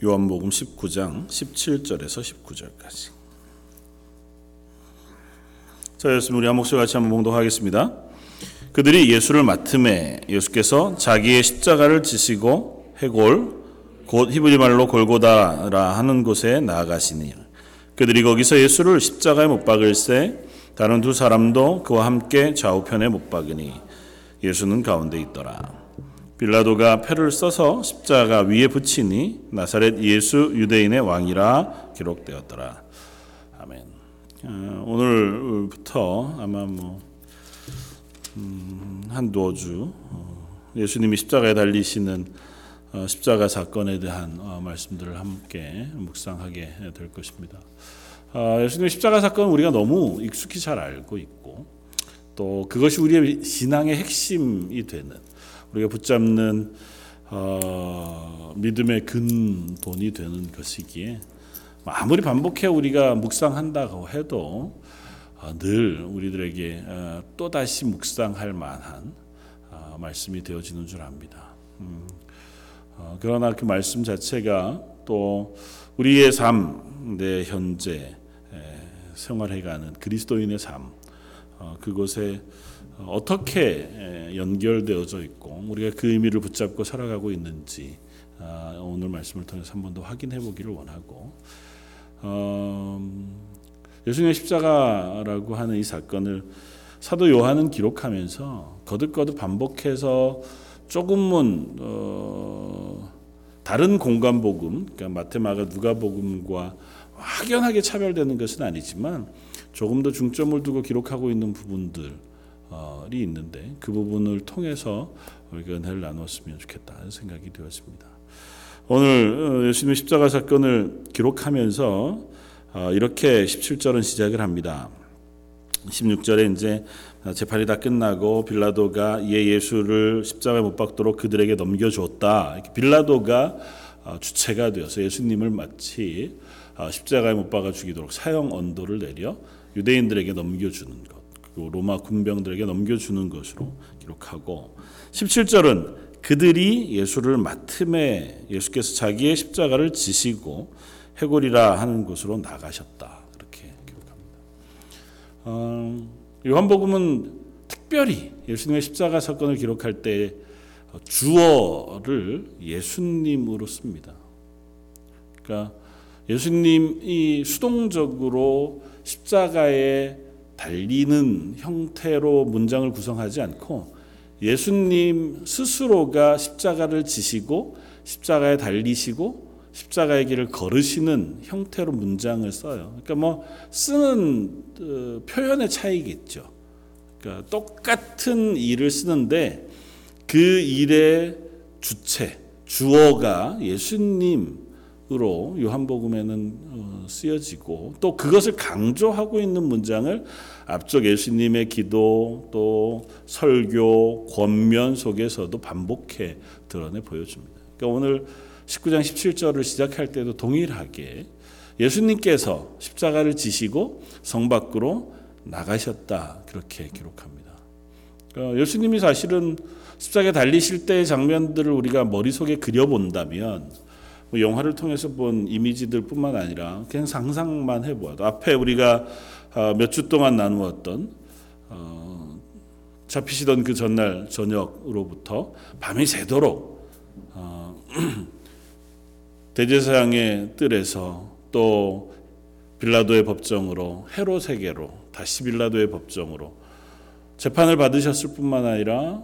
요한복음 19장 17절에서 19절까지. 자, 예수님 우리 한 목소리 같이 한번 봉독하겠습니다. 그들이 예수를 맡음에 예수께서 자기의 십자가를 지시고 해골 곧 히브리 말로 골고다라 하는 곳에 나아가시니 그들이 거기서 예수를 십자가에 못 박을새 다른 두 사람도 그와 함께 좌우편에 못 박으니 예수는 가운데 있더라. 빌라도가 표를 써서 십자가 위에 붙이니 나사렛 예수 유대인의 왕이라 기록되었더라. 아멘. 어, 오늘부터 아마 뭐 음, 한두 주 어, 예수님이 십자가에 달리시는 어, 십자가 사건에 대한 어, 말씀들을 함께 묵상하게 될 것입니다. 어, 예수님의 십자가 사건은 우리가 너무 익숙히 잘 알고 있고 또 그것이 우리의 신앙의 핵심이 되는 우리가 붙잡는 어, 믿음의 근본이 되는 것이기에 아무리 반복해 우리가 묵상한다고 해도 어, 늘 우리들에게 어, 또 다시 묵상할 만한 어, 말씀이 되어지는 줄 압니다. 음, 어, 그러나 그 말씀 자체가 또 우리의 삶, 내 현재 에, 생활해가는 그리스도인의 삶, 어, 그곳에 어떻게 에, 연결되어져 있고 우리가 그 의미를 붙잡고 살아가고 있는지 아, 오늘 말씀을 통해서 한 번 더 확인해 보기를 원하고 어, 예수님의 십자가라고 하는 이 사건을 사도 요한은 기록하면서 거듭거듭 반복해서 조금은 어, 다른 공간 복음, 그러니까 마테마가 누가 복음과 확연하게 차별되는 것은 아니지만 조금 더 중점을 두고 기록하고 있는 부분들 이 있는데 그 부분을 통해서 우리가 은혜를 나누었으면 좋겠다 는 생각이 되었습니다. 오늘 어, 예수님의 십자가 사건을 기록하면서 어, 이렇게 17절은 시작을 합니다. 16절에 이제 재판이 다 끝나고 빌라도가 이에 예수를 십자가에 못 박도록 그들에게 넘겨주었다. 빌라도가 어, 주체가 되어서 예수님을 마치 십자가에 못 박아 죽이도록 사형 언도를 내려 유대인들에게 넘겨주는 것, 로마 군병들에게 넘겨주는 것으로 기록하고 17절은 그들이 예수를 맡음에 예수께서 자기의 십자가를 지시고 해골이라 하는 곳으로 나가셨다. 그렇게 기록합니다. 어, 요한복음은 특별히 예수님의 십자가 사건을 기록할 때 주어를 예수님으로 씁니다. 그러니까 예수님이 수동적으로 십자가에 달리는 형태로 문장을 구성하지 않고 예수님 스스로가 십자가를 지시고 십자가에 달리시고 십자가의 길을 걸으시는 형태로 문장을 써요. 그러니까 뭐 쓰는 어, 표현의 차이겠죠. 그러니까 똑같은 일을 쓰는데 그 일의 주체, 주어가 예수님 으로 요한복음에는 어, 쓰여지고 또 그것을 강조하고 있는 문장을 앞쪽 예수님의 기도 또 설교 권면 속에서도 반복해 드러내 보여줍니다. 그러니까 오늘 19장 17절을 시작할 때도 동일하게 예수님께서 십자가를 지시고 성 밖으로 나가셨다 그렇게 기록합니다. 그러니까 예수님이 사실은 십자가에 달리실 때의 장면들을 우리가 머릿속에 그려본다면 뭐 영화를 통해서 본 이미지들뿐만 아니라 그냥 상상만 해보아도 앞에 우리가 아, 몇주 동안 나누었던 어, 잡히시던 그 전날 저녁으로부터 밤이 새도록 어, 대제사장의 뜰에서 또 빌라도의 법정으로 헤롯에게로 다시 빌라도의 법정으로 재판을 받으셨을 뿐만 아니라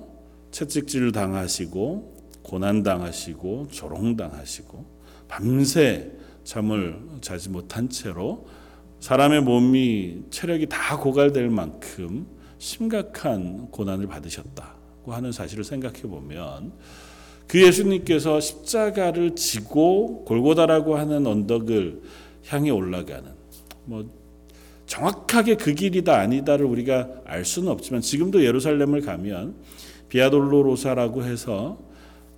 채찍질 당하시고 고난 당하시고 조롱 당하시고 밤새 잠을 자지 못한 채로 사람의 몸이 체력이 다 고갈될 만큼 심각한 고난을 받으셨다고 하는 사실을 생각해 보면 그 예수님께서 십자가를 지고 골고다라고 하는 언덕을 향해 올라가는 뭐 정확하게 그 길이다 아니다를 우리가 알 수는 없지만 지금도 예루살렘을 가면 비아돌로로사라고 해서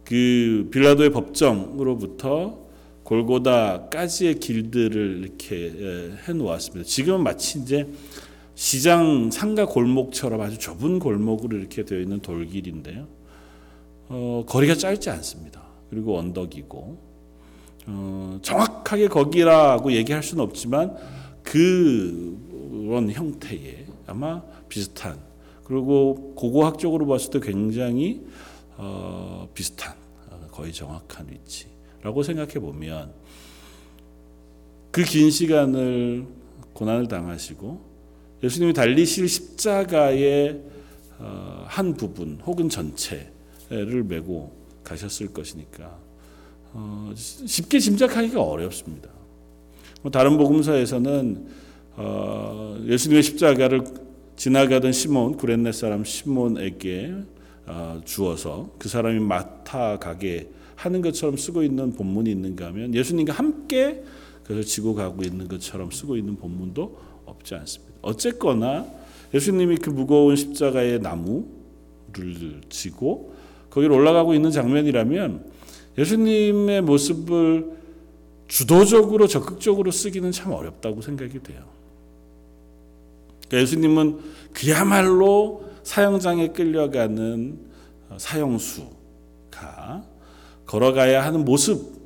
그 빌라도의 법정으로부터 골고다까지의 길들을 이렇게 예, 해 놓았습니다. 지금은 마치 이제 시장 상가 골목처럼 아주 좁은 골목으로 이렇게 되어 있는 돌길인데요. 어, 거리가 짧지 않습니다. 그리고 언덕이고 어, 정확하게 거기라고 얘기할 수는 없지만 그런 형태의 아마 비슷한 그리고 고고학적으로 봤을 때 굉장히 어, 비슷한 어, 거의 정확한 위치 라고 생각해 보면 그 긴 시간을 고난을 당하시고 예수님이 달리실 십자가의 어, 한 부분 혹은 전체를 메고 가셨을 것이니까 어, 쉽게 짐작하기가 어렵습니다. 뭐 다른 복음서에서는 어, 예수님의 십자가를 지나가던 시몬 구렛네 사람 시몬에게 어, 주어서 그 사람이 맡아 가게 하는 것처럼 쓰고 있는 본문이 있는가 하면 예수님과 함께 그것을 지고 가고 있는 것처럼 쓰고 있는 본문도 없지 않습니다. 어쨌거나 예수님이 그 무거운 십자가의 나무를 지고 거기로 올라가고 있는 장면이라면 예수님의 모습을 주도적으로 적극적으로 쓰기는 참 어렵다고 생각이 돼요. 그러니까 예수님은 그야말로 사형장에 끌려가는 사형수가 걸어가야 하는 모습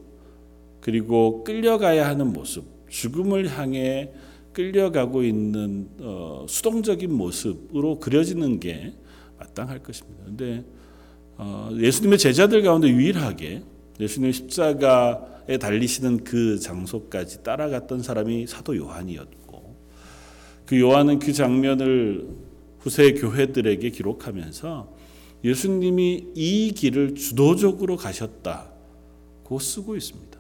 그리고 끌려가야 하는 모습 죽음을 향해 끌려가고 있는 어, 수동적인 모습으로 그려지는 게 마땅할 것입니다. 그런데 어, 예수님의 제자들 가운데 유일하게 예수님 십자가에 달리시는 그 장소까지 따라갔던 사람이 사도 요한이었고 그 요한은 그 장면을 후세 교회들에게 기록하면서 예수님이 이 길을 주도적으로 가셨다고 쓰고 있습니다.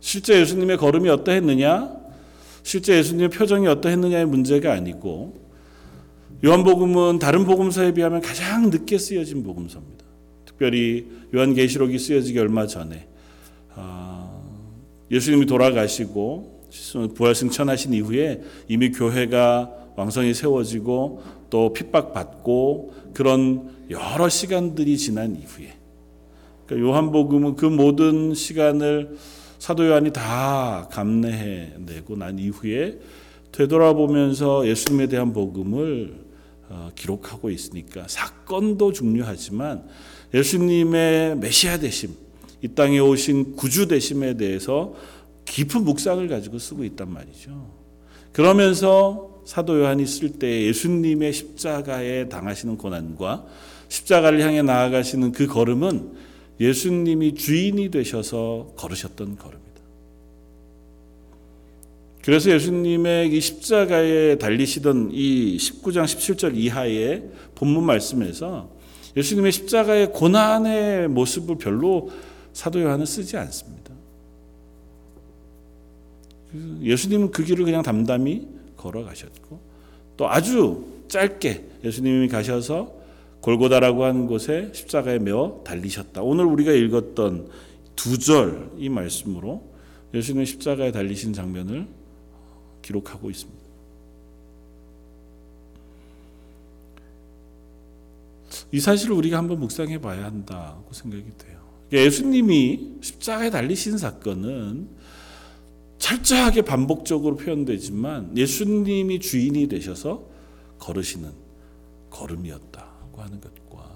실제 예수님의 걸음이 어떠했느냐? 실제 예수님의 표정이 어떠했느냐의 문제가 아니고 요한복음은 다른 복음서에 비하면 가장 늦게 쓰여진 복음서입니다. 특별히 요한계시록이 쓰여지기 얼마 전에 아, 예수님이 돌아가시고 부활 승천하신 이후에 이미 교회가 왕성히 세워지고 또 핍박받고 그런 여러 시간들이 지난 이후에 그러니까 요한복음은 그 모든 시간을 사도 요한이 다 감내해내고 난 이후에 되돌아보면서 예수님에 대한 복음을 어, 기록하고 있으니까 사건도 중요하지만 예수님의 메시아 되심, 이 땅에 오신 구주 되심에 대해서 깊은 묵상을 가지고 쓰고 있단 말이죠. 그러면서 사도 요한이 쓸 때 예수님의 십자가에 당하시는 고난과 십자가를 향해 나아가시는 그 걸음은 예수님이 주인이 되셔서 걸으셨던 걸음이다. 그래서 예수님의 이 십자가에 달리시던 이 19장 17절 이하의 본문 말씀에서 예수님의 십자가의 고난의 모습을 별로 사도 요한은 쓰지 않습니다. 예수님은 그 길을 그냥 담담히 걸어가셨고 또 아주 짧게 예수님이 가셔서 골고다라고 하는 곳에 십자가에 메어 달리셨다. 오늘 우리가 읽었던 두 절 이 말씀으로 예수님 십자가에 달리신 장면을 기록하고 있습니다. 이 사실을 우리가 한번 묵상해 봐야 한다고 생각이 돼요. 예수님이 십자가에 달리신 사건은 철저하게 반복적으로 표현되지만 예수님이 주인이 되셔서 걸으시는 걸음이었다고 하는 것과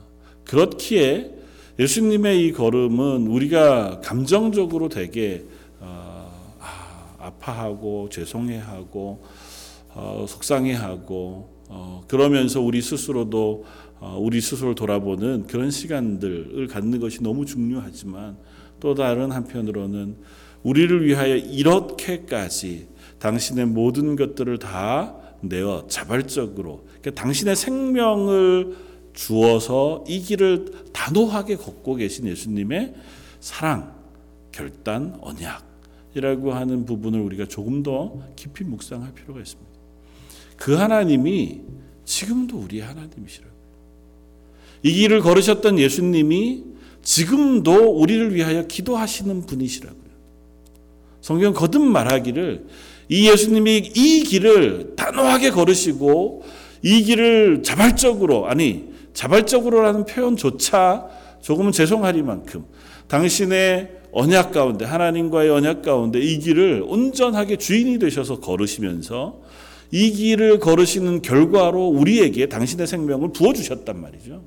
그렇기에 예수님의 이 걸음은 우리가 감정적으로 되게 어, 아, 아파하고 죄송해하고 어, 속상해하고 어, 그러면서 우리 스스로도 어, 우리 스스로 돌아보는 그런 시간들을 갖는 것이 너무 중요하지만 또 다른 한편으로는 우리를 위하여 이렇게까지 당신의 모든 것들을 다 내어 자발적으로 그러니까 당신의 생명을 주어서 이 길을 단호하게 걷고 계신 예수님의 사랑, 결단, 언약이라고 하는 부분을 우리가 조금 더 깊이 묵상할 필요가 있습니다. 그 하나님이 지금도 우리의 하나님이시라고. 이 길을 걸으셨던 예수님이 지금도 우리를 위하여 기도하시는 분이시라고요. 성경 거듭 말하기를 이 예수님이 이 길을 단호하게 걸으시고 이 길을 자발적으로 아니 자발적으로라는 표현조차 조금은 죄송하리만큼 당신의 언약 가운데 하나님과의 언약 가운데 이 길을 온전하게 주인이 되셔서 걸으시면서 이 길을 걸으시는 결과로 우리에게 당신의 생명을 부어 주셨단 말이죠.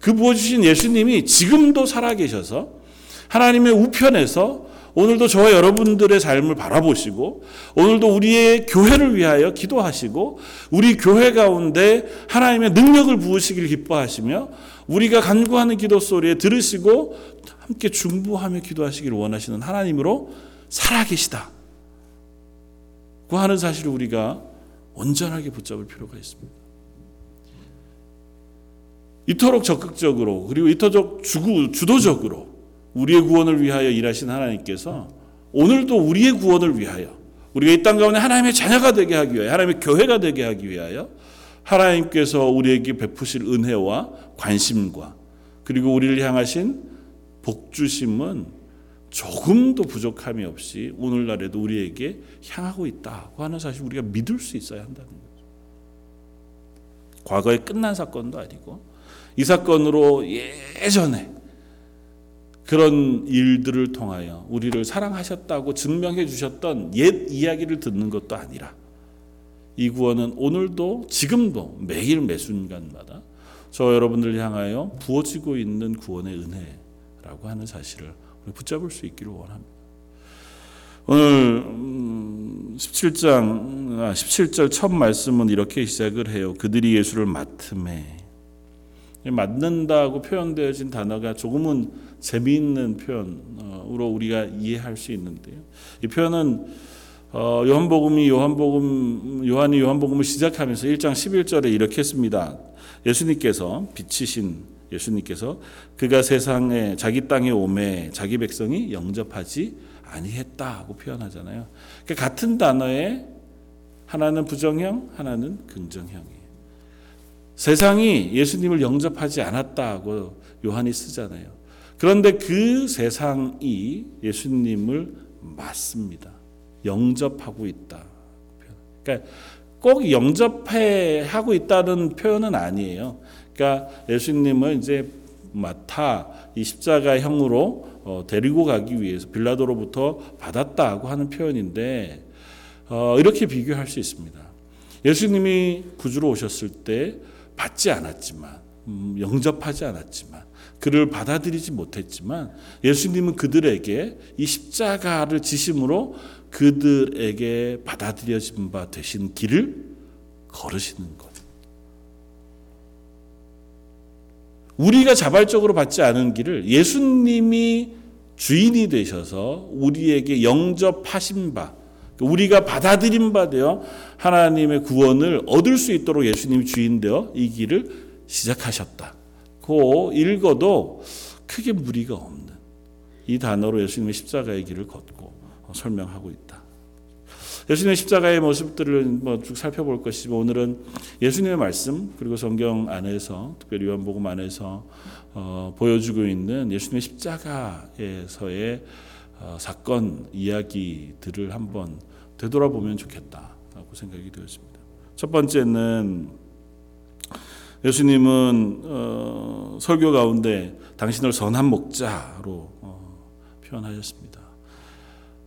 그 부어 주신 예수님이 지금도 살아 계셔서 하나님의 우편에서 오늘도 저와 여러분들의 삶을 바라보시고 오늘도 우리의 교회를 위하여 기도하시고 우리 교회 가운데 하나님의 능력을 부으시길 기뻐하시며 우리가 간구하는 기도 소리에 들으시고 함께 중보하며 기도하시기를 원하시는 하나님으로 살아계시다. 그 하는 사실을 우리가 온전하게 붙잡을 필요가 있습니다. 이토록 적극적으로 그리고 이토록 주구, 주도적으로 우리의 구원을 위하여 일하신 하나님께서 오늘도 우리의 구원을 위하여 우리가 이 땅 가운데 하나님의 자녀가 되게 하기 위하여 하나님의 교회가 되게 하기 위하여 하나님께서 우리에게 베푸실 은혜와 관심과 그리고 우리를 향하신 복주심은 조금도 부족함이 없이 오늘날에도 우리에게 향하고 있다고 하는 사실 우리가 믿을 수 있어야 한다는 거죠. 과거에 끝난 사건도 아니고 이 사건으로 예전에 그런 일들을 통하여 우리를 사랑하셨다고 증명해 주셨던 옛 이야기를 듣는 것도 아니라 이 구원은 오늘도 지금도 매일 매순간마다 저 여러분들 향하여 부어지고 있는 구원의 은혜라고 하는 사실을 붙잡을 수 있기를 원합니다. 오늘 17장 17절 첫 말씀은 이렇게 시작을 해요. 그들이 예수를 맡음에 맞는다고 표현되어진 단어가 조금은 재미있는 표현으로 우리가 이해할 수 있는데요. 이 표현은 어, 요한복음이 요한복음 요한이 요한복음을 시작하면서 1장 11절에 이렇게 했습니다. 예수님께서 빛이신 예수님께서 그가 세상에 자기 땅에 오매 자기 백성이 영접하지 아니했다고 표현하잖아요. 그러니까 같은 단어에 하나는 부정형, 하나는 긍정형이에요. 세상이 예수님을 영접하지 않았다고 요한이 쓰잖아요. 그런데 그 세상이 예수님을 맞습니다. 영접하고 있다. 그러니까 꼭 영접해 하고 있다는 표현은 아니에요. 그러니까 예수님을 이제 마타 이 십자가형으로 어, 데리고 가기 위해서 빌라도로부터 받았다고 하는 표현인데 어, 이렇게 비교할 수 있습니다. 예수님이 구주로 오셨을 때 받지 않았지만 음, 영접하지 않았지만 그를 받아들이지 못했지만 예수님은 그들에게 이 십자가를 지심으로 그들에게 받아들여진 바 되신 길을 걸으시는 것. 우리가 자발적으로 받지 않은 길을 예수님이 주인이 되셔서 우리에게 영접하신 바, 우리가 받아들인 바 되어 하나님의 구원을 얻을 수 있도록 예수님이 주인 되어 이 길을 시작하셨다. 고 읽어도 크게 무리가 없는 이 단어로 예수님의 십자가의 길을 걷고 설명하고 있다. 예수님의 십자가의 모습들을 뭐 쭉 살펴볼 것이지만 오늘은 예수님의 말씀 그리고 성경 안에서 특별히 요한복음 안에서 어, 보여주고 있는 예수님의 십자가에서의 어, 사건 이야기들을 한번 되돌아보면 좋겠다라고 생각이 되었습니다. 첫 번째는 예수님은 어, 설교 가운데 당신을 선한 목자로 어, 표현하셨습니다.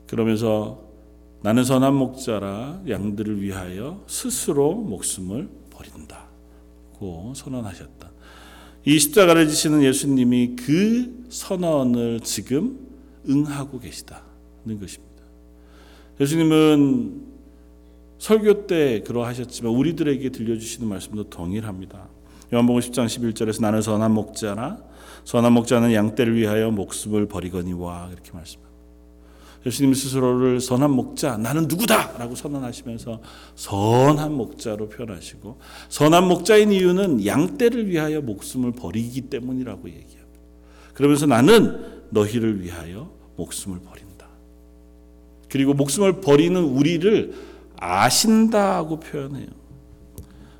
그러면서 나는 선한 목자라 양들을 위하여 스스로 목숨을 버린다고 선언하셨다. 이 십자가를 지시는 예수님이 그 선언을 지금 응하고 계시다는 것입니다. 예수님은 설교 때 그러하셨지만 우리들에게 들려주시는 말씀도 동일합니다. 요한복음 10장 11절에서 나는 선한 목자라 선한 목자는 양떼를 위하여 목숨을 버리거니와 이렇게 말씀합니다. 예수님 스스로를 선한 목자, 나는 누구다라고 선언하시면서 선한 목자로 표현하시고 선한 목자인 이유는 양떼를 위하여 목숨을 버리기 때문이라고 얘기합니다. 그러면서 나는 너희를 위하여 목숨을 버린다. 그리고 목숨을 버리는 우리를 아신다고 표현해요.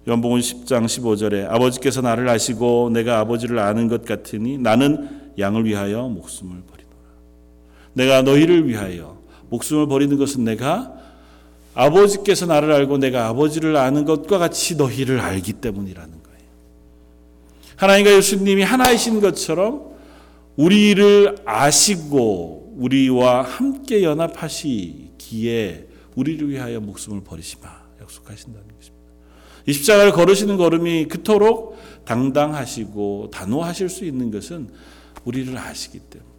요한복음 10장 15절에 아버지께서 나를 아시고 내가 아버지를 아는 것 같으니 나는 양을 위하여 목숨을 버린다. 내가 너희를 위하여 목숨을 버리는 것은 내가 아버지께서 나를 알고 내가 아버지를 아는 것과 같이 너희를 알기 때문이라는 거예요. 하나님과 예수님이 하나이신 것처럼 우리를 아시고 우리와 함께 연합하시기에 우리를 위하여 목숨을 버리시마 약속하신다는 것입니다. 이 십자가를 걸으시는 걸음이 그토록 당당하시고 단호하실 수 있는 것은 우리를 아시기 때문에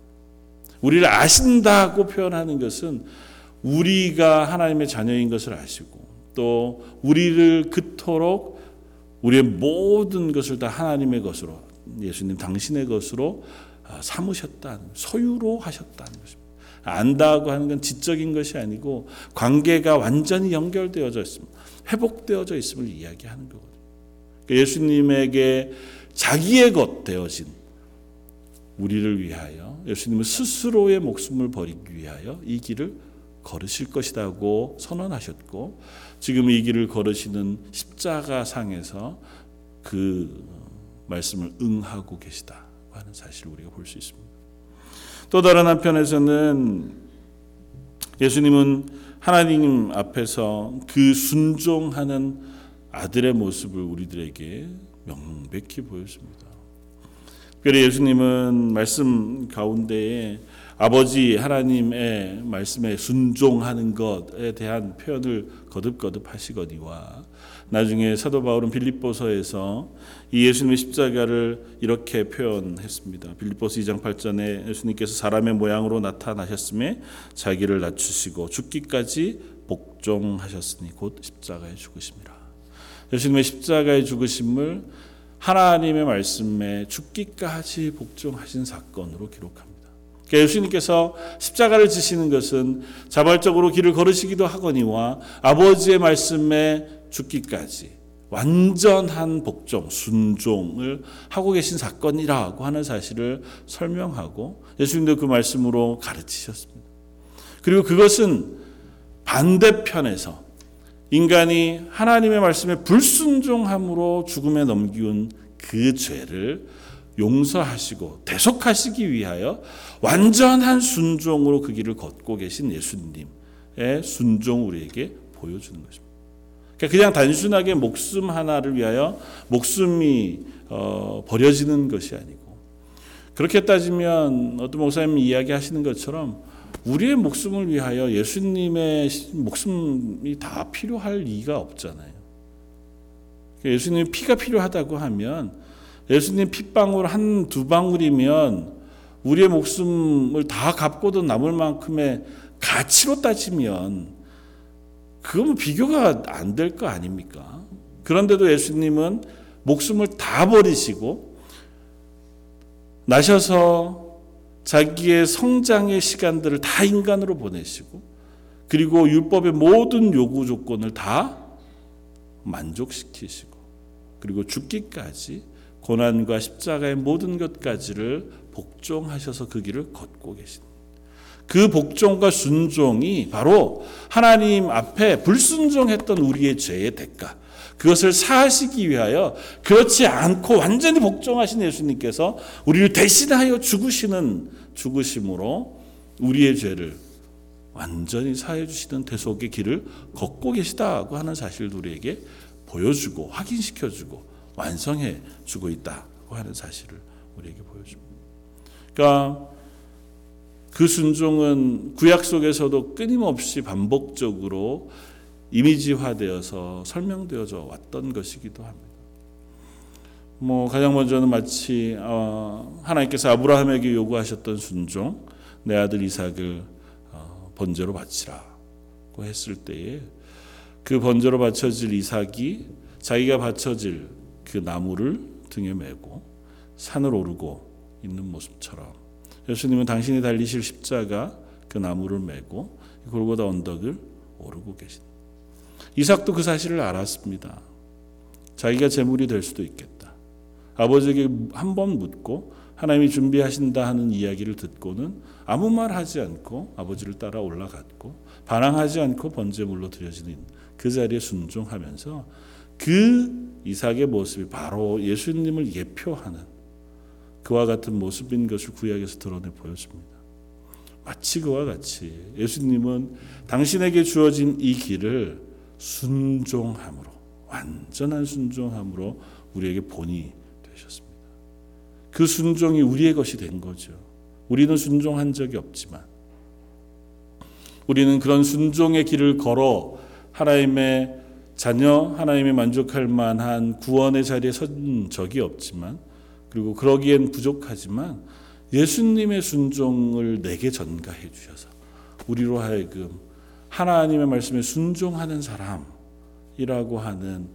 우리를 아신다고 표현하는 것은 우리가 하나님의 자녀인 것을 아시고 또 우리를 그토록 우리의 모든 것을 다 하나님의 것으로 예수님 당신의 것으로 아, 삼으셨다는 소유로 하셨다는 것입니다. 안다고 하는 건 지적인 것이 아니고 관계가 완전히 연결되어져 있습니다. 회복되어져 있음을 이야기하는 거거든요. 그러니까 예수님에게 자기의 것 되어진 우리를 위하여 예수님은 스스로의 목숨을 버리기 위하여 이 길을 걸으실 것이라고 선언하셨고 지금 이 길을 걸으시는 십자가 상에서 그 말씀을 응하고 계시다 하는 사실을 우리가 볼 수 있습니다. 또 다른 한편에서는 예수님은 하나님 앞에서 그 순종하는 아들의 모습을 우리들에게 명백히 보였습니다. 특별히 예수님은 말씀 가운데에 아버지 하나님의 말씀에 순종하는 것에 대한 표현을 거듭거듭 하시거니와 나중에 사도 바울은 빌립보서에서 이 예수님의 십자가를 이렇게 표현했습니다. 빌립보서 2장 8절에 예수님께서 사람의 모양으로 나타나셨음에 자기를 낮추시고 죽기까지 복종하셨으니 곧 십자가에 죽으심이라. 예수님의 십자가의 죽으심을 하나님의 말씀에 죽기까지 복종하신 사건으로 기록합니다. 그러니까 예수님께서 십자가를 지시는 것은 자발적으로 길을 걸으시기도 하거니와 아버지의 말씀에 죽기까지 완전한 복종, 순종을 하고 계신 사건이라고 하는 사실을 설명하고 예수님도 그 말씀으로 가르치셨습니다. 그리고 그것은 반대편에서 인간이 하나님의 말씀에 불순종함으로 죽음에 넘기운 그 죄를 용서하시고 대속하시기 위하여 완전한 순종으로 그 길을 걷고 계신 예수님의 순종 우리에게 보여주는 것입니다. 그러니까 그냥 단순하게 목숨 하나를 위하여 목숨이 어, 버려지는 것이 아니고 그렇게 따지면 어떤 목사님이 이야기하시는 것처럼 우리의 목숨을 위하여 예수님의 목숨이 다 필요할 리가 없잖아요. 예수님 피가 필요하다고 하면 예수님 핏방울 한 두 방울이면 우리의 목숨을 다 갚고도 남을 만큼의 가치로 따지면 그건 비교가 안 될 거 아닙니까? 그런데도 예수님은 목숨을 다 버리시고 나셔서 자기의 성장의 시간들을 다 인간으로 보내시고 그리고 율법의 모든 요구 조건을 다 만족시키시고 그리고 죽기까지 고난과 십자가의 모든 것까지를 복종하셔서 그 길을 걷고 계신 그 복종과 순종이 바로 하나님 앞에 불순종했던 우리의 죄의 대가 그것을 사하시기 위하여 그렇지 않고 완전히 복종하신 예수님께서 우리를 대신하여 죽으시는 죽으심으로 우리의 죄를 완전히 사해 주시는 대속의 길을 걷고 계시다고 하는 사실을 우리에게 보여주고 확인시켜 주고 완성해 주고 있다고 하는 사실을 우리에게 보여줍니다. 그러니까 그 순종은 구약 속에서도 끊임없이 반복적으로 이미지화되어서 설명되어져 왔던 것이기도 합니다. 뭐 가장 먼저는 마치 어, 하나님께서 아브라함에게 요구하셨던 순종, 내 아들 이삭을 어, 번제로 바치라고 했을 때에 그 번제로 바쳐질 이삭이 자기가 바쳐질 그 나무를 등에 메고 산을 오르고 있는 모습처럼 예수님은 당신이 달리실 십자가 그 나무를 메고 골고다 언덕을 오르고 계신 이삭도 그 사실을 알았습니다. 자기가 제물이 될 수도 있겠다. 아버지에게 한 번 묻고 하나님이 준비하신다 하는 이야기를 듣고는 아무 말 하지 않고 아버지를 따라 올라갔고 반항하지 않고 번제물로 드려지는 그 자리에 순종하면서 그 이삭의 모습이 바로 예수님을 예표하는 그와 같은 모습인 것을 구약에서 드러내 보여줍니다. 마치 그와 같이 예수님은 당신에게 주어진 이 길을 순종함으로 완전한 순종함으로 우리에게 본이 되셨습니다. 그 순종이 우리의 것이 된 거죠. 우리는 순종한 적이 없지만 우리는 그런 순종의 길을 걸어 하나님의 자녀 하나님이 만족할 만한 구원의 자리에 선 적이 없지만 그리고 그러기엔 부족하지만 예수님의 순종을 내게 전가해 주셔서 우리로 하여금 하나님의 말씀에 순종하는 사람이라고 하는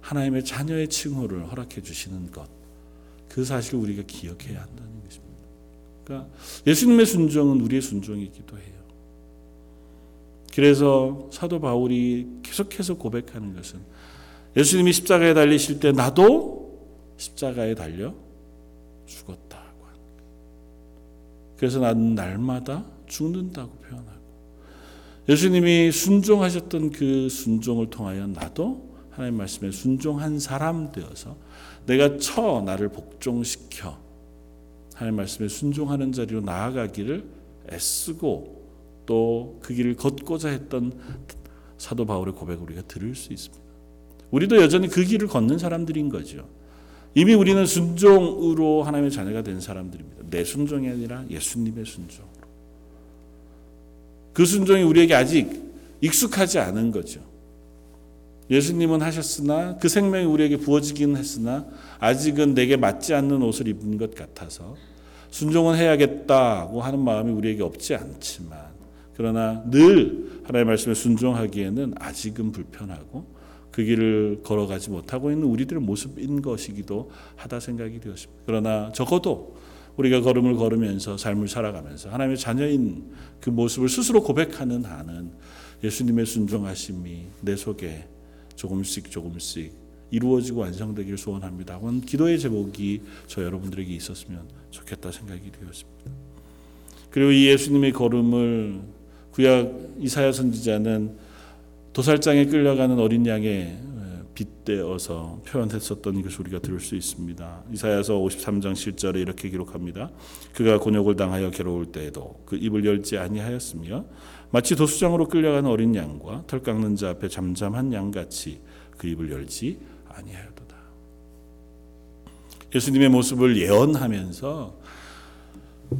하나님의 자녀의 칭호를 허락해 주시는 것. 그 사실을 우리가 기억해야 한다는 것입니다. 그러니까 예수님의 순종은 우리의 순종이기도 해요. 그래서 사도 바울이 계속해서 고백하는 것은 예수님이 십자가에 달리실 때 나도 십자가에 달려 죽었다고 하는. 그래서 나는 날마다 죽는다고 표현하고 예수님이 순종하셨던 그 순종을 통하여 나도 하나님 말씀에 순종한 사람 되어서 내가 처 나를 복종시켜 하나님 말씀에 순종하는 자리로 나아가기를 애쓰고 또 그 길을 걷고자 했던 사도 바울의 고백을 우리가 들을 수 있습니다. 우리도 여전히 그 길을 걷는 사람들인 거죠. 이미 우리는 순종으로 하나님의 자녀가 된 사람들입니다. 내 순종이 아니라 예수님의 순종으로. 그 순종이 우리에게 아직 익숙하지 않은 거죠. 예수님은 하셨으나 그 생명이 우리에게 부어지긴 했으나 아직은 내게 맞지 않는 옷을 입은 것 같아서 순종은 해야겠다고 하는 마음이 우리에게 없지 않지만 그러나 늘 하나님의 말씀에 순종하기에는 아직은 불편하고 그 길을 걸어가지 못하고 있는 우리들의 모습인 것이기도 하다 생각이 되었습니다. 그러나 적어도 우리가 걸음을 걸으면서 삶을 살아가면서 하나님의 자녀인 그 모습을 스스로 고백하는 한은 예수님의 순종하심이 내 속에 조금씩 조금씩 이루어지고 완성되기를 소원합니다. 하는 기도의 제목이 저 여러분들에게 있었으면 좋겠다 생각이 되었습니다. 그리고 이 예수님의 걸음을 구약 이사야 선지자는 도살장에 끌려가는 어린 양의 빗대어서 표현했었던 것을 우리가 들을 수 있습니다. 이사야서 53장 7절에 이렇게 기록합니다. 그가 곤욕을 당하여 괴로울 때에도 그 입을 열지 아니하였으며 마치 도수장으로 끌려가는 어린 양과 털 깎는 자 앞에 잠잠한 양같이 그 입을 열지 아니하였도다. 예수님의 모습을 예언하면서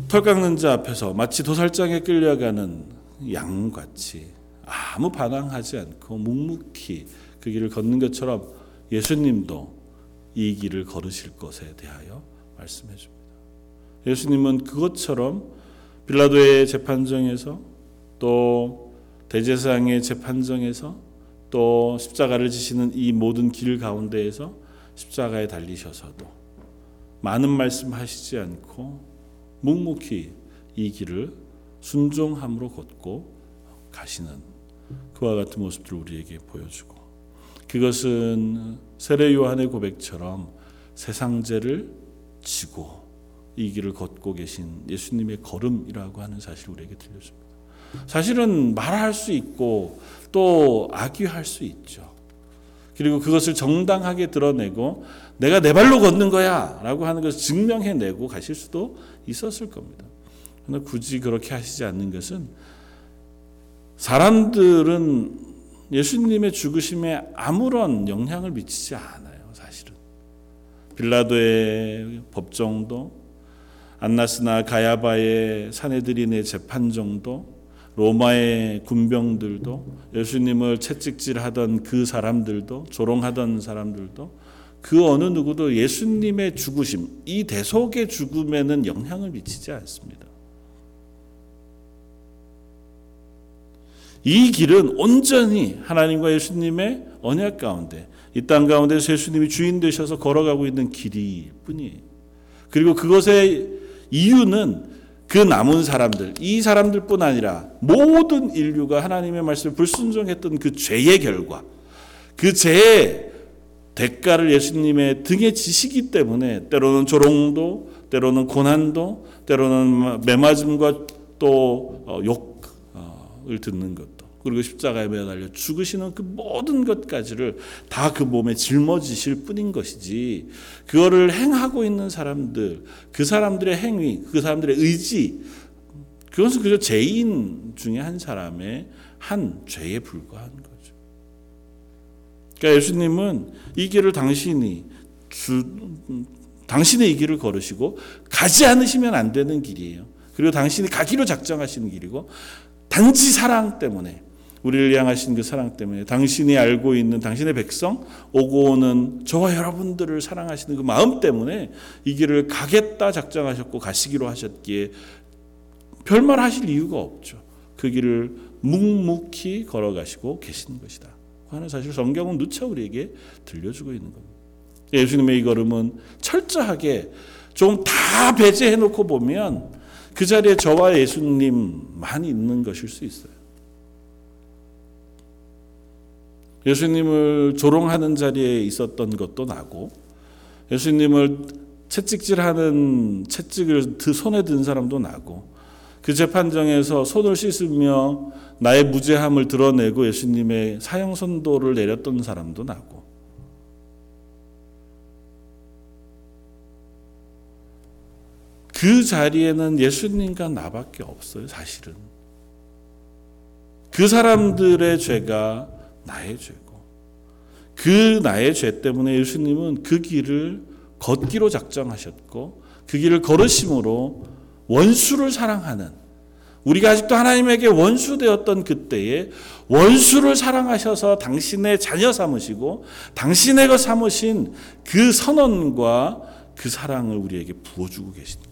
털 깎는 자 앞에서 마치 도살장에 끌려가는 양같이 아무 반항하지 않고 묵묵히 그 길을 걷는 것처럼 예수님도 이 길을 걸으실 것에 대하여 말씀해 줍니다. 예수님은 그것처럼 빌라도의 재판정에서 또 대제사장의 재판정에서 또 십자가를 지시는 이 모든 길 가운데에서 십자가에 달리셔서도 많은 말씀 하시지 않고 묵묵히 이 길을 순종함으로 걷고 가시는 그와 같은 모습들을 우리에게 보여주고 그것은 세례 요한의 고백처럼 세상죄를 지고 이 길을 걷고 계신 예수님의 걸음이라고 하는 사실을 우리에게 들려줍니다. 사실은 말할 수 있고 또 악유할 수 있죠. 그리고 그것을 정당하게 드러내고 내가 내 발로 걷는 거야 라고 하는 것을 증명해내고 가실 수도 있었을 겁니다. 그러나 굳이 그렇게 하시지 않는 것은 사람들은 예수님의 죽으심에 아무런 영향을 미치지 않아요, 사실은. 빌라도의 법정도, 안나스나 가야바의 사내들인의 재판 정도, 로마의 군병들도, 예수님을 채찍질하던 그 사람들도, 조롱하던 사람들도, 그 어느 누구도 예수님의 죽으심, 이 대속의 죽음에는 영향을 미치지 않습니다. 이 길은 온전히 하나님과 예수님의 언약 가운데 이 땅 가운데서 예수님이 주인 되셔서 걸어가고 있는 길일 뿐이에요. 그리고 그것의 이유는 그 남은 사람들, 이 사람들뿐 아니라 모든 인류가 하나님의 말씀을 불순종했던 그 죄의 결과, 그 죄의 대가를 예수님의 등에 지시기 때문에 때로는 조롱도, 때로는 고난도, 때로는 매맞음과 또 욕 을 듣는 것도, 그리고 십자가에 매달려 죽으시는 그 모든 것까지를 다 그 몸에 짊어지실 뿐인 것이지, 그거를 행하고 있는 사람들, 그 사람들의 행위, 그 사람들의 의지, 그것은 그저 죄인 중에 한 사람의 한 죄에 불과한 거죠. 그러니까 예수님은 이 길을 당신이 주, 당신의 이 길을 걸으시고 가지 않으시면 안 되는 길이에요. 그리고 당신이 가기로 작정하시는 길이고 단지 사랑 때문에 우리를 향하신 그 사랑 때문에 당신이 알고 있는 당신의 백성 오고 오는 저와 여러분들을 사랑하시는 그 마음 때문에 이 길을 가겠다 작정하셨고 가시기로 하셨기에 별말 하실 이유가 없죠. 그 길을 묵묵히 걸어가시고 계신 것이다. 하는 사실 성경은 누차 우리에게 들려주고 있는 겁니다. 예수님의 이 걸음은 철저하게 좀 다 배제해 놓고 보면 그 자리에 저와 예수님만 있는 것일 수 있어요. 예수님을 조롱하는 자리에 있었던 것도 나고 예수님을 채찍질하는 채찍을 손에 든 사람도 나고 그 재판정에서 손을 씻으며 나의 무죄함을 드러내고 예수님의 사형 선도를 내렸던 사람도 나고 그 자리에는 예수님과 나밖에 없어요, 사실은. 그 사람들의 죄가 나의 죄고, 그 나의 죄 때문에 예수님은 그 길을 걷기로 작정하셨고, 그 길을 걸으심으로 원수를 사랑하는, 우리가 아직도 하나님에게 원수 되었던 그때에 원수를 사랑하셔서 당신의 자녀 삼으시고, 당신의 것 삼으신 그 선언과 그 사랑을 우리에게 부어주고 계십니다.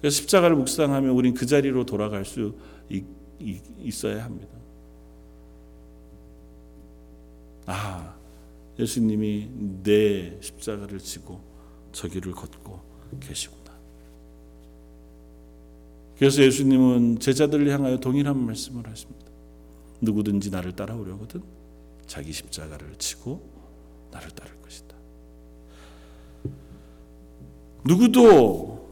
그래서 십자가를 묵상하면 우린 그 자리로 돌아갈 수 있, 어야 합니다. 아, 예수님이 내 십자가를 지고 저 길을 걷고 계시구나. 그래서 예수님은 제자들을 향하여 동일한 말씀을 하십니다. 누구든지 나를 따라오려거든 자기 십자가를 지고 나를 따를 것이다. 누구도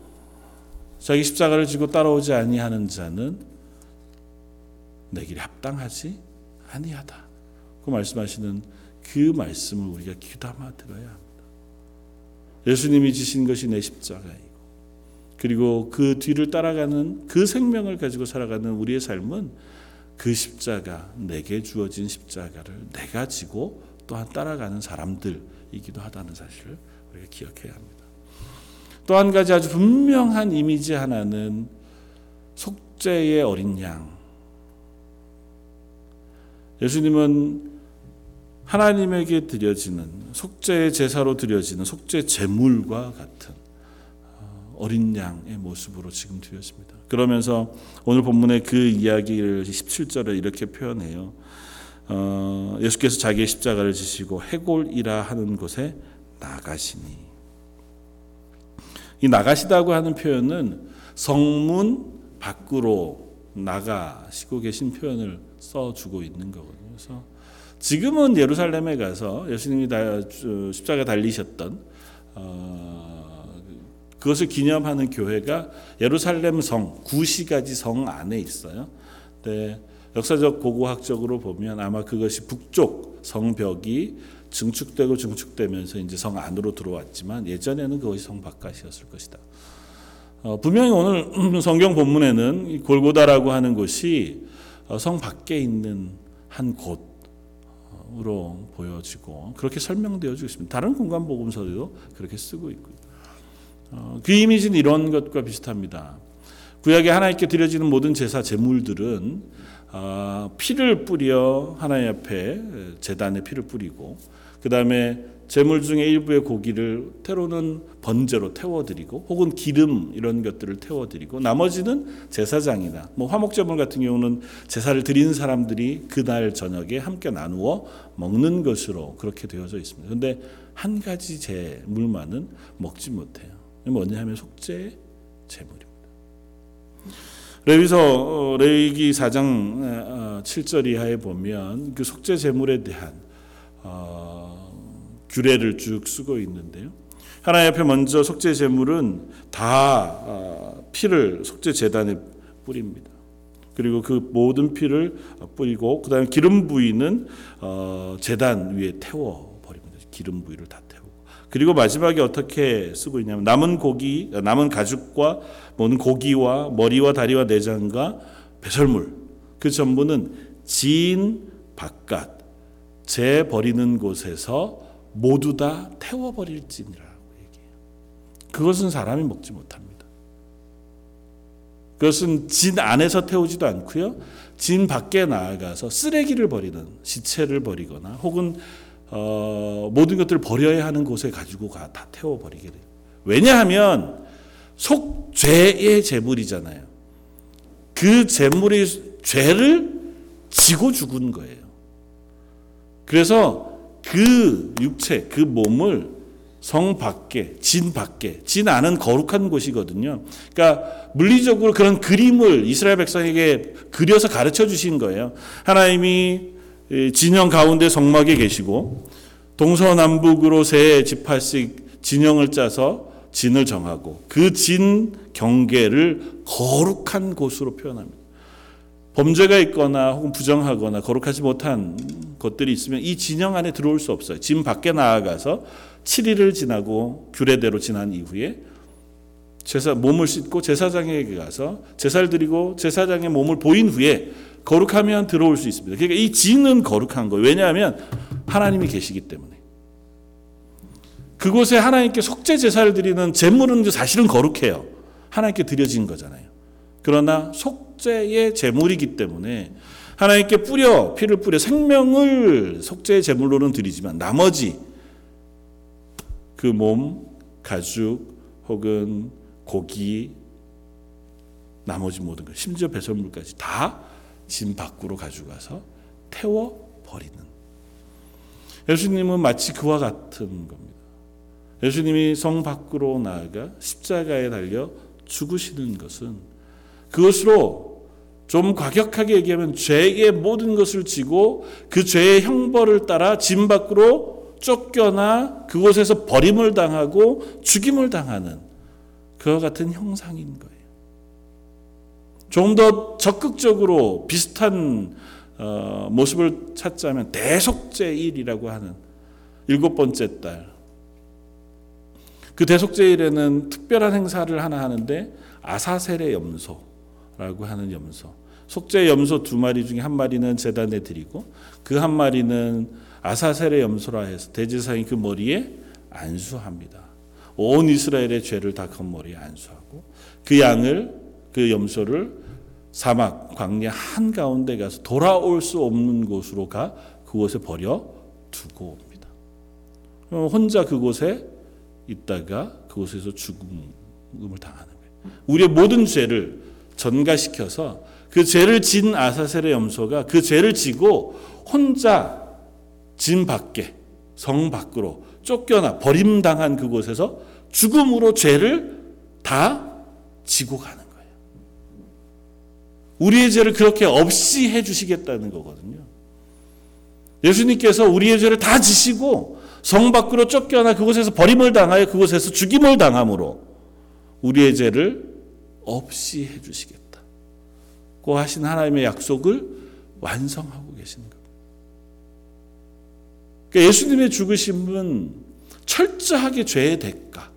자기 십자가를 지고 따라오지 아니하는 자는 내 길에 합당하지 아니하다. 그 말씀하시는 그 말씀을 우리가 귀담아 들어야 합니다. 예수님이 지신 것이 내 십자가이고 그리고 그 뒤를 따라가는 그 생명을 가지고 살아가는 우리의 삶은 그 십자가 내게 주어진 십자가를 내가 지고 또한 따라가는 사람들이기도 하다는 사실을 우리가 기억해야 합니다. 또 한 가지 아주 분명한 이미지 하나는 속죄의 어린 양. 예수님은 하나님에게 드려지는 속죄의 제사로 드려지는 속죄 제물과 같은 어, 어린 양의 모습으로 지금 드렸습니다. 그러면서 오늘 본문의 그 이야기를 17절에 이렇게 표현해요. 어, 예수께서 자기의 십자가를 지시고 해골이라 하는 곳에 나가시니 이 나가시다고 하는 표현은 성문 밖으로 나가시고 계신 표현을 써주고 있는 거거든요. 그래서 지금은 예루살렘에 가서 예수님이 다, 십자가 달리셨던 어, 그것을 기념하는 교회가 예루살렘 성 구시가지 성 안에 있어요. 네, 역사적 고고학적으로 보면 아마 그것이 북쪽 성벽이 증축되고 증축되면서 이제 성 안으로 들어왔지만 예전에는 그것이 성 바깥이었을 것이다. 어, 분명히 오늘 성경 본문에는 골고다라고 하는 곳이 어, 성 밖에 있는 한 곳으로 보여지고 그렇게 설명되어지고 있습니다. 다른 공간 복음서도 그렇게 쓰고 있고요. 어, 그 이미지는 이런 것과 비슷합니다. 구약에 하나님께 드려지는 모든 제사 제물들은 어, 피를 뿌려 하나님 앞에 제단에 피를 뿌리고 그 다음에 재물 중에 일부의 고기를 때로는 번제로 태워드리고 혹은 기름 이런 것들을 태워드리고 나머지는 제사장이나 뭐 화목제물 같은 경우는 제사를 드린 사람들이 그날 저녁에 함께 나누어 먹는 것으로 그렇게 되어져 있습니다. 그런데 한 가지 제물만은 먹지 못해요. 뭐냐 하면 속죄 제물입니다. 레위서 어, 레위기 4장 7절 어, 이하에 보면 그 속죄 제물에 대한 어, 규례를 쭉 쓰고 있는데요. 하나님 앞에 먼저 속죄 제물은 다 어, 피를 속죄 제단에 뿌립니다. 그리고 그 모든 피를 뿌리고 그다음에 기름 부위는 제단 어, 위에 태워 버립니다. 기름 부위를 다 태우고 그리고 마지막에 어떻게 쓰고 있냐면 남은 고기 남은 가죽과 모든 고기와 머리와 다리와 내장과 배설물 그 전부는 진 바깥 재 버리는 곳에서 모두 다 태워버릴지니라고 얘기해요. 그것은 사람이 먹지 못합니다. 그것은 진 안에서 태우지도 않고요. 진 밖에 나아가서 쓰레기를 버리는 시체를 버리거나 혹은 어, 모든 것들을 버려야 하는 곳에 가지고 가, 다 태워버리게 돼요. 왜냐하면 속죄의 제물이잖아요. 그 제물이 죄를 지고 죽은 거예요. 그래서 그 육체, 그 몸을 성 밖에, 진 밖에, 진 안은 거룩한 곳이거든요. 그러니까 물리적으로 그런 그림을 이스라엘 백성에게 그려서 가르쳐 주신 거예요. 하나님이 진영 가운데 성막에 계시고 동서남북으로 세 지파씩 진영을 짜서 진을 정하고 그 진 경계를 거룩한 곳으로 표현합니다. 범죄가 있거나 혹은 부정하거나 거룩하지 못한 것들이 있으면 이 진영 안에 들어올 수 없어요. 진 밖에 나아가서 7일을 지나고 규례대로 지난 이후에 제사 몸을 씻고 제사장에게 가서 제사를 드리고 제사장의 몸을 보인 후에 거룩하면 들어올 수 있습니다. 그러니까 이 진은 거룩한 거예요. 왜냐하면 하나님이 계시기 때문에. 그곳에 하나님께 속죄 제사를 드리는 제물은 사실은 거룩해요. 하나님께 드려진 거잖아요. 그러나 속 죄의 제물이기 때문에 하나님께 뿌려 피를 뿌려 생명을 속죄의 제물로는 드리지만 나머지 그 몸, 가죽 혹은 고기 나머지 모든 것 심지어 배설물까지 다 진 밖으로 가져가서 태워 버리는 예수님은 마치 그와 같은 겁니다. 예수님이 성 밖으로 나아가 십자가에 달려 죽으시는 것은 그것으로 좀 과격하게 얘기하면 죄의 모든 것을 지고 그 죄의 형벌을 따라 진 밖으로 쫓겨나 그곳에서 버림을 당하고 죽임을 당하는 그와 같은 형상인 거예요. 좀더 적극적으로 비슷한 어, 모습을 찾자면 대속제일이라고 하는 일곱 번째 달. 그 대속제일에는 특별한 행사를 하나 하는데 아사셀의 염소라고 하는 염소. 속죄 염소 두 마리 중에 한 마리는 제단에 드리고 그 한 마리는 아사셀의 염소라 해서 대제사장이 그 머리에 안수합니다. 온 이스라엘의 죄를 다 그 머리에 안수하고 그 양을 그 염소를 사막 광야 한 가운데 가서 돌아올 수 없는 곳으로 가 그곳에 버려 두고 옵니다. 혼자 그곳에 있다가 그곳에서 죽음을 당하는 거예요. 우리의 모든 죄를 전가시켜서 그 죄를 진 아사셀의 염소가 그 죄를 지고 혼자 진 밖에 성 밖으로 쫓겨나 버림당한 그곳에서 죽음으로 죄를 다 지고 가는 거예요. 우리의 죄를 그렇게 없이 해 주시겠다는 거거든요. 예수님께서 우리의 죄를 다 지시고 성 밖으로 쫓겨나 그곳에서 버림을 당하여 그곳에서 죽임을 당함으로 우리의 죄를 없이 해 주시겠다 고 하신 하나님의 약속을 완성하고 계시는 겁니다. 그러니까 예수님의 죽으심은 철저하게 죄의 대가,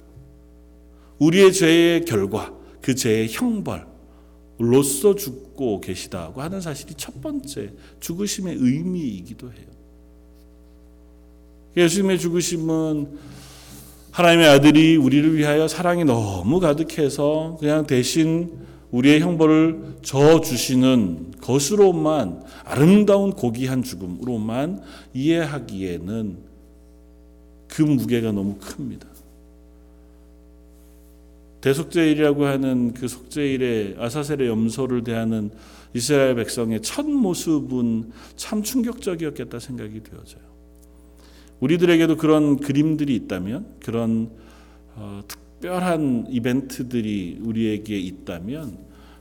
우리의 죄의 결과, 그 죄의 형벌로서 죽고 계시다고 하는 사실이 첫 번째 죽으심의 의미이기도 해요. 예수님의 죽으심은 하나님의 아들이 우리를 위하여 사랑이 너무 가득해서 그냥 대신 우리의 형벌을 져 주시는 것으로만 아름다운 고귀한 죽음으로만 이해하기에는 그 무게가 너무 큽니다. 대속제일이라고 하는 그 속제일에 아사셀의 염소를 대하는 이스라엘 백성의 첫 모습은 참 충격적이었겠다 생각이 되어져요. 우리들에게도 그런 그림들이 있다면 그런 어, 특 별한 이벤트들이 우리에게 있다면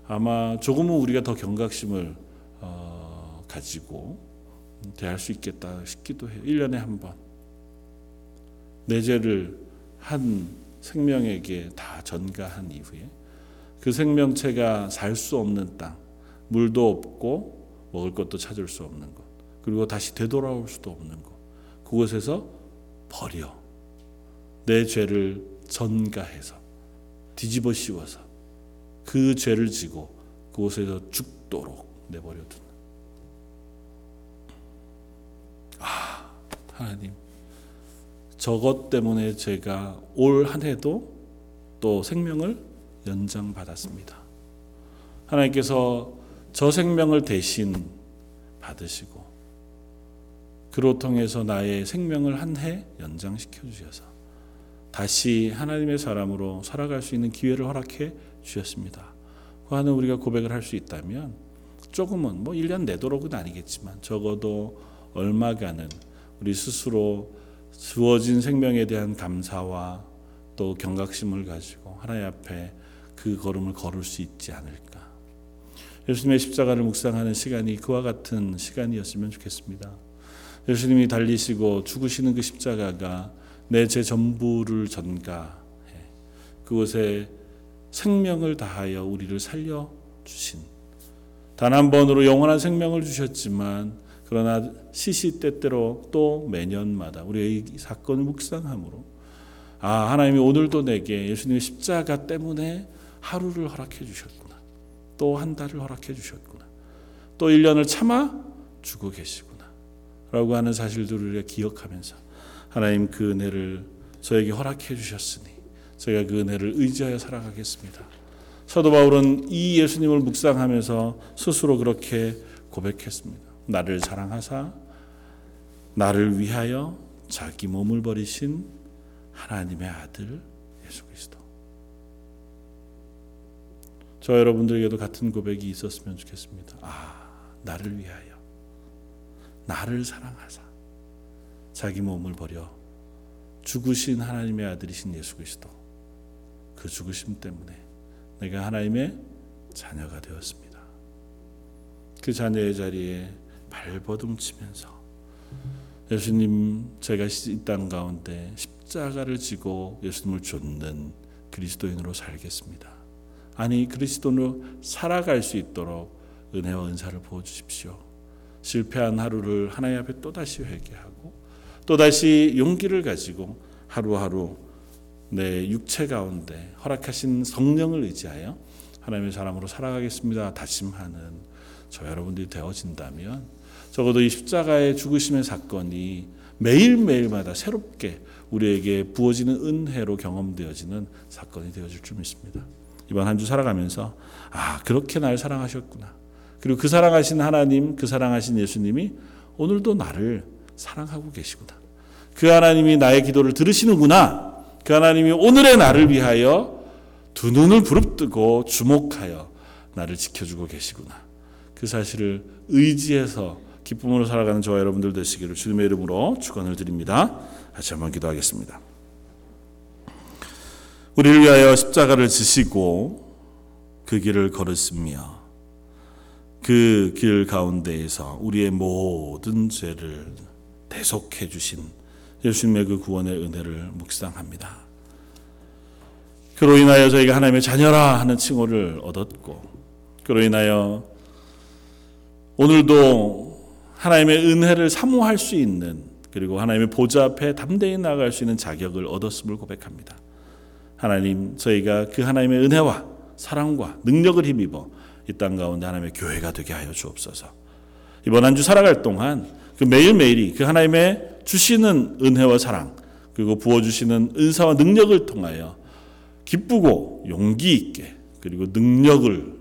아마 조금은 우리가 더 경각심을 어, 가지고 대할 수 있겠다 싶기도 해요. 1년에 한 번. 내 죄를 한 생명에게 다 전가한 이후에 그 생명체가 살 수 없는 땅, 물도 없고 먹을 것도 찾을 수 없는 것, 그리고 다시 되돌아올 수도 없는 것, 그곳에서 버려 내 죄를 전가해서 뒤집어 씌워서 그 죄를 지고 그곳에서 죽도록 내버려 두는. 아, 하나님. 저것 때문에 제가 올 한 해도 또 생명을 연장받았습니다. 하나님께서 저 생명을 대신 받으시고 그로 통해서 나의 생명을 한 해 연장시켜 주셔서 다시 하나님의 사람으로 살아갈 수 있는 기회를 허락해 주셨습니다. 그 하는 우리가 고백을 할 수 있다면 조금은 뭐 1년 내도록은 아니겠지만 적어도 얼마간은 우리 스스로 주어진 생명에 대한 감사와 또 경각심을 가지고 하나님 앞에 그 걸음을 걸을 수 있지 않을까. 예수님의 십자가를 묵상하는 시간이 그와 같은 시간이었으면 좋겠습니다. 예수님이 달리시고 죽으시는 그 십자가가 내 제 전부를 전가해. 그곳에 생명을 다하여 우리를 살려 주신. 단 한 번으로 영원한 생명을 주셨지만 그러나 시시때때로 또 매년마다 우리의 이 사건을 묵상함으로 아 하나님이 오늘도 내게 예수님의 십자가 때문에 하루를 허락해 주셨구나. 또 한 달을 허락해 주셨구나. 또 1년을 참아 주고 계시구나. 라고 하는 사실들을 기억하면서 하나님 그 은혜를 저에게 허락해 주셨으니 제가 그 은혜를 의지하여 살아가겠습니다. 사도 바울은 이 예수님을 묵상하면서 스스로 그렇게 고백했습니다. 나를 사랑하사 나를 위하여 자기 몸을 버리신 하나님의 아들 예수 그리스도. 저 여러분들에게도 같은 고백이 있었으면 좋겠습니다. 아, 나를 위하여 나를 사랑하사 자기 몸을 버려 죽으신 하나님의 아들이신 예수 그리스도 그 죽으심 때문에 내가 하나님의 자녀가 되었습니다. 그 자녀의 자리에 발버둥 치면서 예수님 제가 이 땅 가운데 십자가를 지고 예수님을 좇는 그리스도인으로 살겠습니다. 아니 그리스도로 살아갈 수 있도록 은혜와 은사를 부어 주십시오. 실패한 하루를 하나님 앞에 또다시 회개하고 또다시 용기를 가지고 하루하루 내 육체 가운데 허락하신 성령을 의지하여 하나님의 사람으로 살아가겠습니다. 다짐하는 저 여러분들이 되어진다면 적어도 이 십자가의 죽으심의 사건이 매일매일마다 새롭게 우리에게 부어지는 은혜로 경험되어지는 사건이 되어질 줄 믿습니다. 이번 한 주 살아가면서 아 그렇게 날 사랑하셨구나. 그리고 그 사랑하신 하나님, 그 사랑하신 예수님이 오늘도 나를 사랑하고 계시구나. 그 하나님이 나의 기도를 들으시는구나. 그 하나님이 오늘의 나를 위하여 두 눈을 부릅뜨고 주목하여 나를 지켜주고 계시구나. 그 사실을 의지해서 기쁨으로 살아가는 저와 여러분들 되시기를 주님의 이름으로 축원을 드립니다. 다시 한번 기도하겠습니다. 우리를 위하여 십자가를 지시고 그 길을 걸으시며 그 길 가운데에서 우리의 모든 죄를 대속해 주신 예수님의 그 구원의 은혜를 묵상합니다. 그로 인하여 저희가 하나님의 자녀라 하는 칭호를 얻었고 그로 인하여 오늘도 하나님의 은혜를 사모할 수 있는 그리고 하나님의 보좌 앞에 담대히 나아갈 수 있는 자격을 얻었음을 고백합니다. 하나님 저희가 그 하나님의 은혜와 사랑과 능력을 힘입어 이 땅 가운데 하나님의 교회가 되게 하여 주옵소서. 이번 한 주 살아갈 동안 그 매일매일이 그 하나님의 주시는 은혜와 사랑 그리고 부어 주시는 은사와 능력을 통하여 기쁘고 용기 있게 그리고 능력을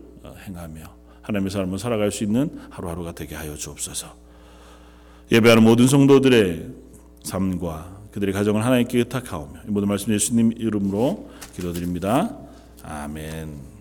행하며 하나님의 사람을 살아갈 수 있는 하루하루가 되게 하여 주옵소서. 예배하는 모든 성도들의 삶과 그들의 가정을 하나님께 의탁하오며 이 모든 말씀 예수님 이름으로 기도드립니다. 아멘.